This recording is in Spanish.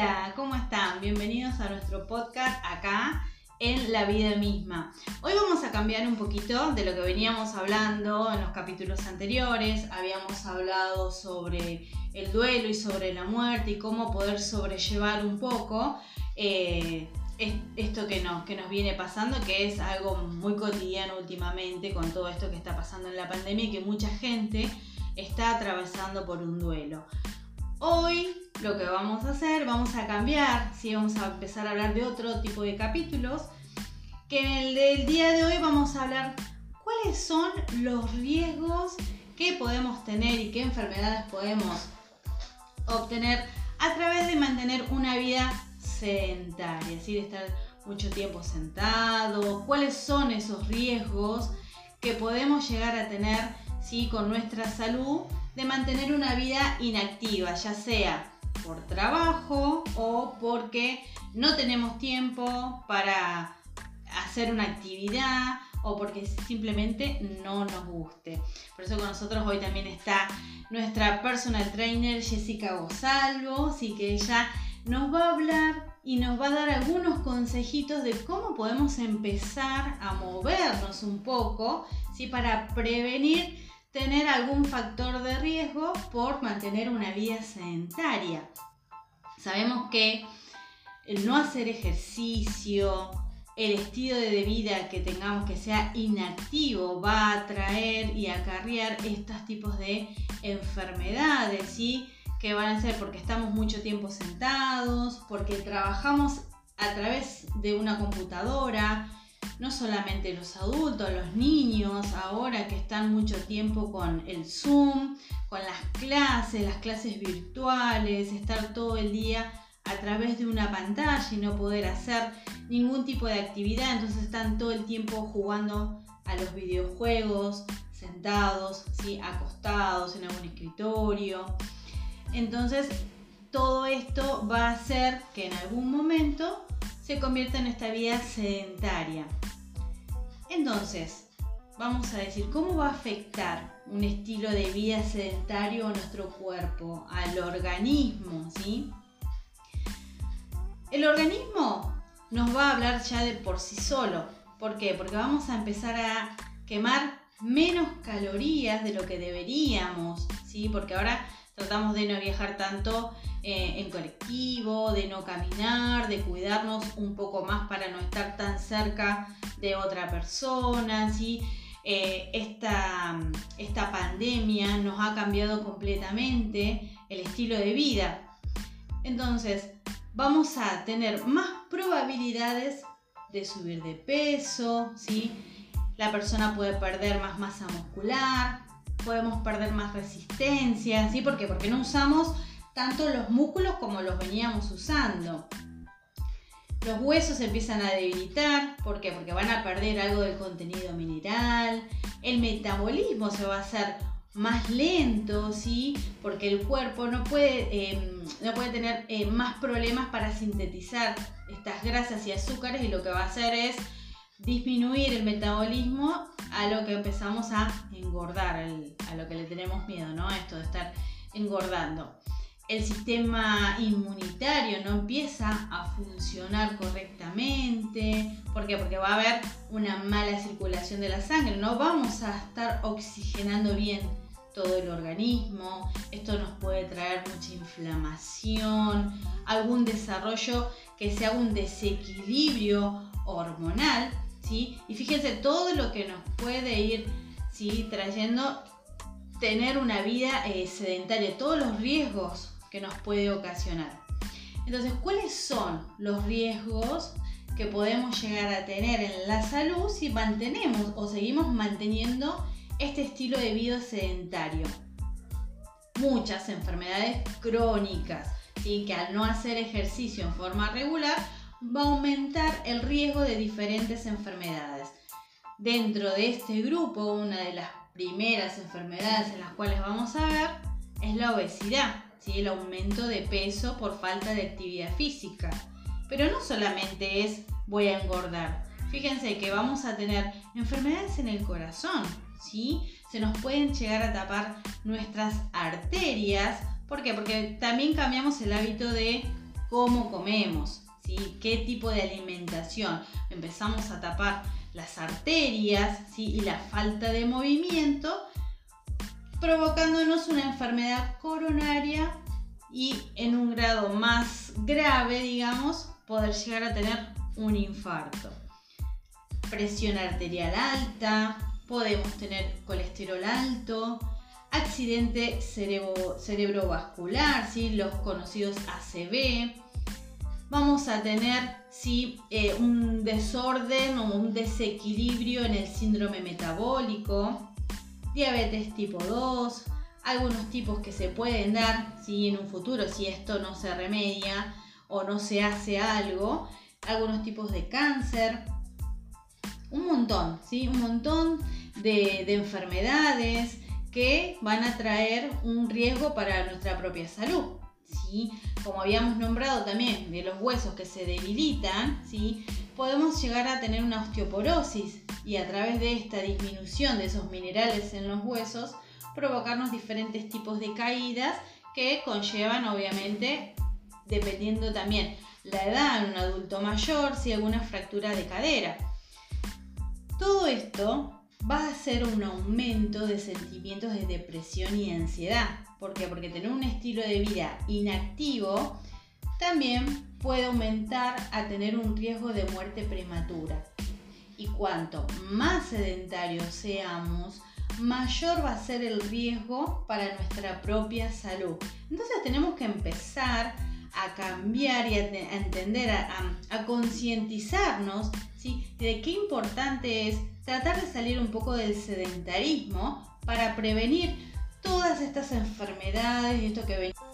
Hola, ¿cómo están? Bienvenidos a nuestro podcast acá en la vida misma. Hoy vamos a cambiar un poquito de lo que veníamos hablando en los capítulos anteriores. Habíamos hablado sobre el duelo y sobre la muerte y cómo poder sobrellevar un poco eh, esto que nos, que nos viene pasando, que es algo muy cotidiano últimamente con todo esto que está pasando en la pandemia y que mucha gente está atravesando por un duelo. Hoy lo que vamos a hacer, vamos a cambiar, sí, vamos a empezar a hablar de otro tipo de capítulos, que en el del día de hoy vamos a hablar cuáles son los riesgos que podemos tener y qué enfermedades podemos obtener a través de mantener una vida sedentaria, es de estar mucho tiempo sentado, cuáles son esos riesgos que podemos llegar a tener ¿sí? con nuestra salud de mantener una vida inactiva, ya sea por trabajo o porque no tenemos tiempo para hacer una actividad o porque simplemente no nos guste. Por eso con nosotros hoy también está nuestra personal trainer Jessica Gozalvo, así que ella nos va a hablar y nos va a dar algunos consejitos de cómo podemos empezar a movernos un poco ¿sí? para prevenir tener algún factor de riesgo por mantener una vida sedentaria. Sabemos que el no hacer ejercicio, el estilo de vida que tengamos que sea inactivo va a traer y acarrear estos tipos de enfermedades, ¿sí? que van a ser porque estamos mucho tiempo sentados, porque trabajamos a través de una computadora, no solamente los adultos, los niños, ahora que están mucho tiempo con el Zoom, con las clases, las clases virtuales, estar todo el día a través de una pantalla y no poder hacer ningún tipo de actividad, entonces están todo el tiempo jugando a los videojuegos, sentados, ¿sí? acostados en algún escritorio. Entonces, todo esto va a hacer que en algún momento se convierta en esta vida sedentaria. Entonces, vamos a decir, ¿cómo va a afectar un estilo de vida sedentario a nuestro cuerpo, al organismo? ¿sí? El organismo nos va a hablar ya de por sí solo. ¿Por qué? Porque vamos a empezar a quemar menos calorías de lo que deberíamos, ¿sí? Porque ahora tratamos de no viajar tanto eh, en colectivo, de no caminar, de cuidarnos un poco más para no estar tan cerca de otra persona, ¿sí? Eh, esta, esta pandemia nos ha cambiado completamente el estilo de vida. Entonces, vamos a tener más probabilidades de subir de peso, ¿sí? La persona puede perder más masa muscular, podemos perder más resistencia, ¿sí? ¿Por qué? Porque no usamos tanto los músculos como los veníamos usando. Los huesos empiezan a debilitar, ¿por qué? Porque van a perder algo del contenido mineral, el metabolismo se va a hacer más lento, ¿sí? Porque el cuerpo no puede, em, no puede tener eh, más problemas para sintetizar estas grasas y azúcares y lo que va a hacer es disminuir el metabolismo a lo que empezamos a engordar, a lo que le tenemos miedo, ¿no? Esto de estar engordando. El sistema inmunitario no empieza a funcionar correctamente. ¿Por qué? Porque va a haber una mala circulación de la sangre. No vamos a estar oxigenando bien todo el organismo. Esto nos puede traer mucha inflamación, algún desarrollo que sea un desequilibrio hormonal y fíjense todo lo que nos puede ir trayendo tener una vida eh, sedentaria, todos los riesgos que nos puede ocasionar. Entonces, ¿cuáles son los riesgos que podemos llegar a tener en la salud si mantenemos o seguimos manteniendo este estilo de vida sedentario? Muchas enfermedades crónicas, ¿sí? que al no hacer ejercicio en forma regular va a aumentar el riesgo de diferentes enfermedades. Dentro de este grupo, una de las primeras enfermedades en las cuales vamos a ver es la obesidad, ¿sí? el aumento de peso por falta de actividad física. Pero no solamente es voy a engordar. Fíjense que vamos a tener enfermedades en el corazón, ¿sí? Se nos pueden llegar a tapar nuestras arterias. ¿Por qué? Porque también cambiamos el hábito de cómo comemos, qué tipo de alimentación. Empezamos a tapar las arterias ¿sí? y la falta de movimiento, provocándonos una enfermedad coronaria y en un grado más grave, digamos, poder llegar a tener un infarto. Presión arterial alta, podemos tener colesterol alto, accidente cerebrovascular, ¿sí? los conocidos ACV. Vamos a tener ¿sí? Eh, un desorden o un desequilibrio en el síndrome metabólico, diabetes tipo 2, algunos tipos que se pueden dar ¿sí? en un futuro si esto no se remedia o no se hace algo, algunos tipos de cáncer, un montón, ¿sí? un montón de, de enfermedades, que van a traer un riesgo para nuestra propia salud. ¿Sí? Como habíamos nombrado también de los huesos que se debilitan, ¿sí? podemos llegar a tener una osteoporosis y a través de esta disminución de esos minerales en los huesos provocarnos diferentes tipos de caídas que conllevan obviamente dependiendo también la edad en un adulto mayor, si alguna fractura de cadera. Todo esto va a ser un aumento de sentimientos de depresión y ansiedad. ¿Por qué? Porque tener un estilo de vida inactivo también puede aumentar a tener un riesgo de muerte prematura. Y cuanto más sedentarios seamos, mayor va a ser el riesgo para nuestra propia salud. Entonces tenemos que empezar a cambiar y a, entender, a, concientizarnos de qué importante es tratar de salir un poco del sedentarismo para prevenir todas estas enfermedades y esto que venimos